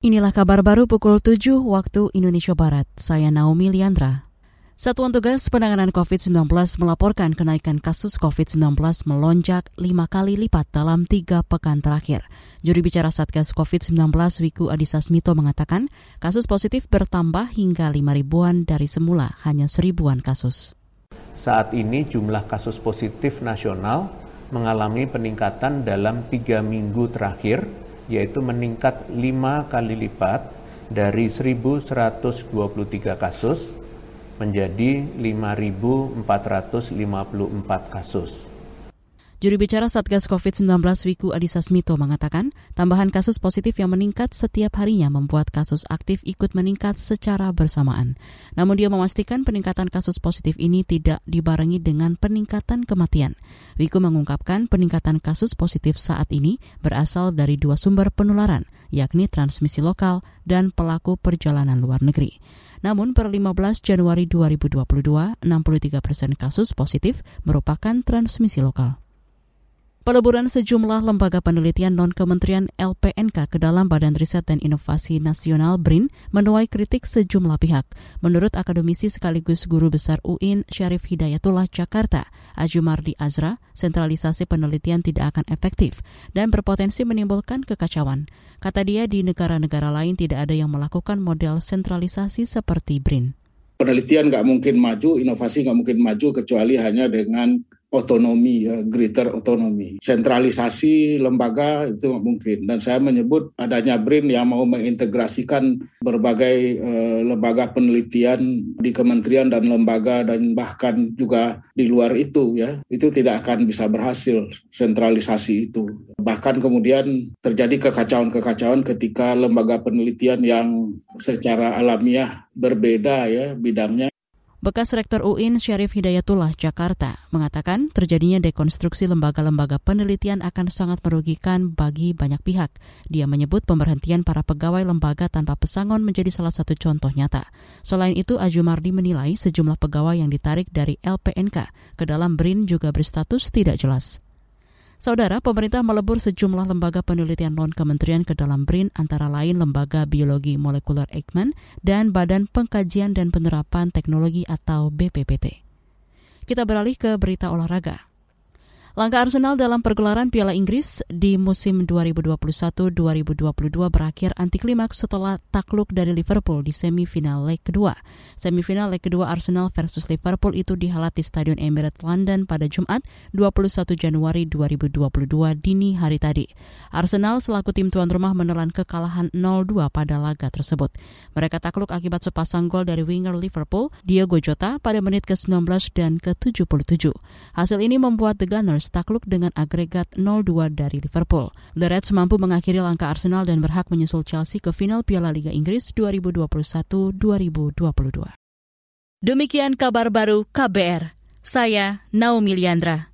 Inilah kabar baru pukul 7 waktu Indonesia Barat. Saya Naomi Liandra. Satuan Tugas Penanganan COVID-19 melaporkan kenaikan kasus COVID-19 melonjak lima kali lipat dalam tiga pekan terakhir. Juri bicara Satgas COVID-19 Wiku Adhisa Smito mengatakan kasus positif bertambah hingga lima ribuan dari semula hanya seribuan kasus. Saat ini jumlah kasus positif nasional mengalami peningkatan dalam tiga minggu terakhir yaitu meningkat lima kali lipat dari 1.123 kasus menjadi 5.454 kasus. Juru bicara Satgas COVID-19 Wiku Adhisa Smito mengatakan, tambahan kasus positif yang meningkat setiap harinya membuat kasus aktif ikut meningkat secara bersamaan. Namun dia memastikan peningkatan kasus positif ini tidak dibarengi dengan peningkatan kematian. Wiku mengungkapkan peningkatan kasus positif saat ini berasal dari dua sumber penularan, yakni transmisi lokal dan pelaku perjalanan luar negeri. Namun per 15 Januari 2022, 63 persen kasus positif merupakan transmisi lokal. Peleburan sejumlah lembaga penelitian non-kementerian LPNK ke dalam Badan Riset dan Inovasi Nasional BRIN menuai kritik sejumlah pihak. Menurut akademisi sekaligus guru besar UIN Syarif Hidayatullah Jakarta, Ajumardi Azra, sentralisasi penelitian tidak akan efektif dan berpotensi menimbulkan kekacauan. Kata dia di negara-negara lain tidak ada yang melakukan model sentralisasi seperti BRIN. Penelitian nggak mungkin maju, inovasi nggak mungkin maju kecuali hanya dengan otonomi, ya, greater otonomi. Sentralisasi lembaga itu mungkin. Dan saya menyebut adanya BRIN yang mau mengintegrasikan berbagai eh, lembaga penelitian di kementerian dan lembaga dan bahkan juga di luar itu ya, itu tidak akan bisa berhasil sentralisasi itu. Bahkan kemudian terjadi kekacauan-kekacauan ketika lembaga penelitian yang secara alamiah berbeda ya bidangnya Bekas Rektor UIN Syarif Hidayatullah Jakarta mengatakan terjadinya dekonstruksi lembaga-lembaga penelitian akan sangat merugikan bagi banyak pihak. Dia menyebut pemberhentian para pegawai lembaga tanpa pesangon menjadi salah satu contoh nyata. Selain itu, Ajumardi menilai sejumlah pegawai yang ditarik dari LPNK ke dalam BRIN juga berstatus tidak jelas. Saudara, pemerintah melebur sejumlah lembaga penelitian non-kementerian ke dalam BRIN antara lain Lembaga Biologi Molekuler Eijkman dan Badan Pengkajian dan Penerapan Teknologi atau BPPT. Kita beralih ke berita olahraga. Langkah Arsenal dalam pergelaran Piala Inggris di musim 2021-2022 berakhir anti klimaks setelah takluk dari Liverpool di semifinal leg kedua. Semifinal leg kedua Arsenal versus Liverpool itu dihelat di Stadion Emirates London pada Jumat 21 Januari 2022 dini hari tadi. Arsenal selaku tim tuan rumah menelan kekalahan 0-2 pada laga tersebut. Mereka takluk akibat sepasang gol dari winger Liverpool, Diego Jota pada menit ke-19 dan ke-77. Hasil ini membuat The Gunners Spurs takluk dengan agregat 0-2 dari Liverpool. The Reds mampu mengakhiri langkah Arsenal dan berhak menyusul Chelsea ke final Piala Liga Inggris 2021-2022. Demikian kabar baru KBR. Saya Naomi Liandra.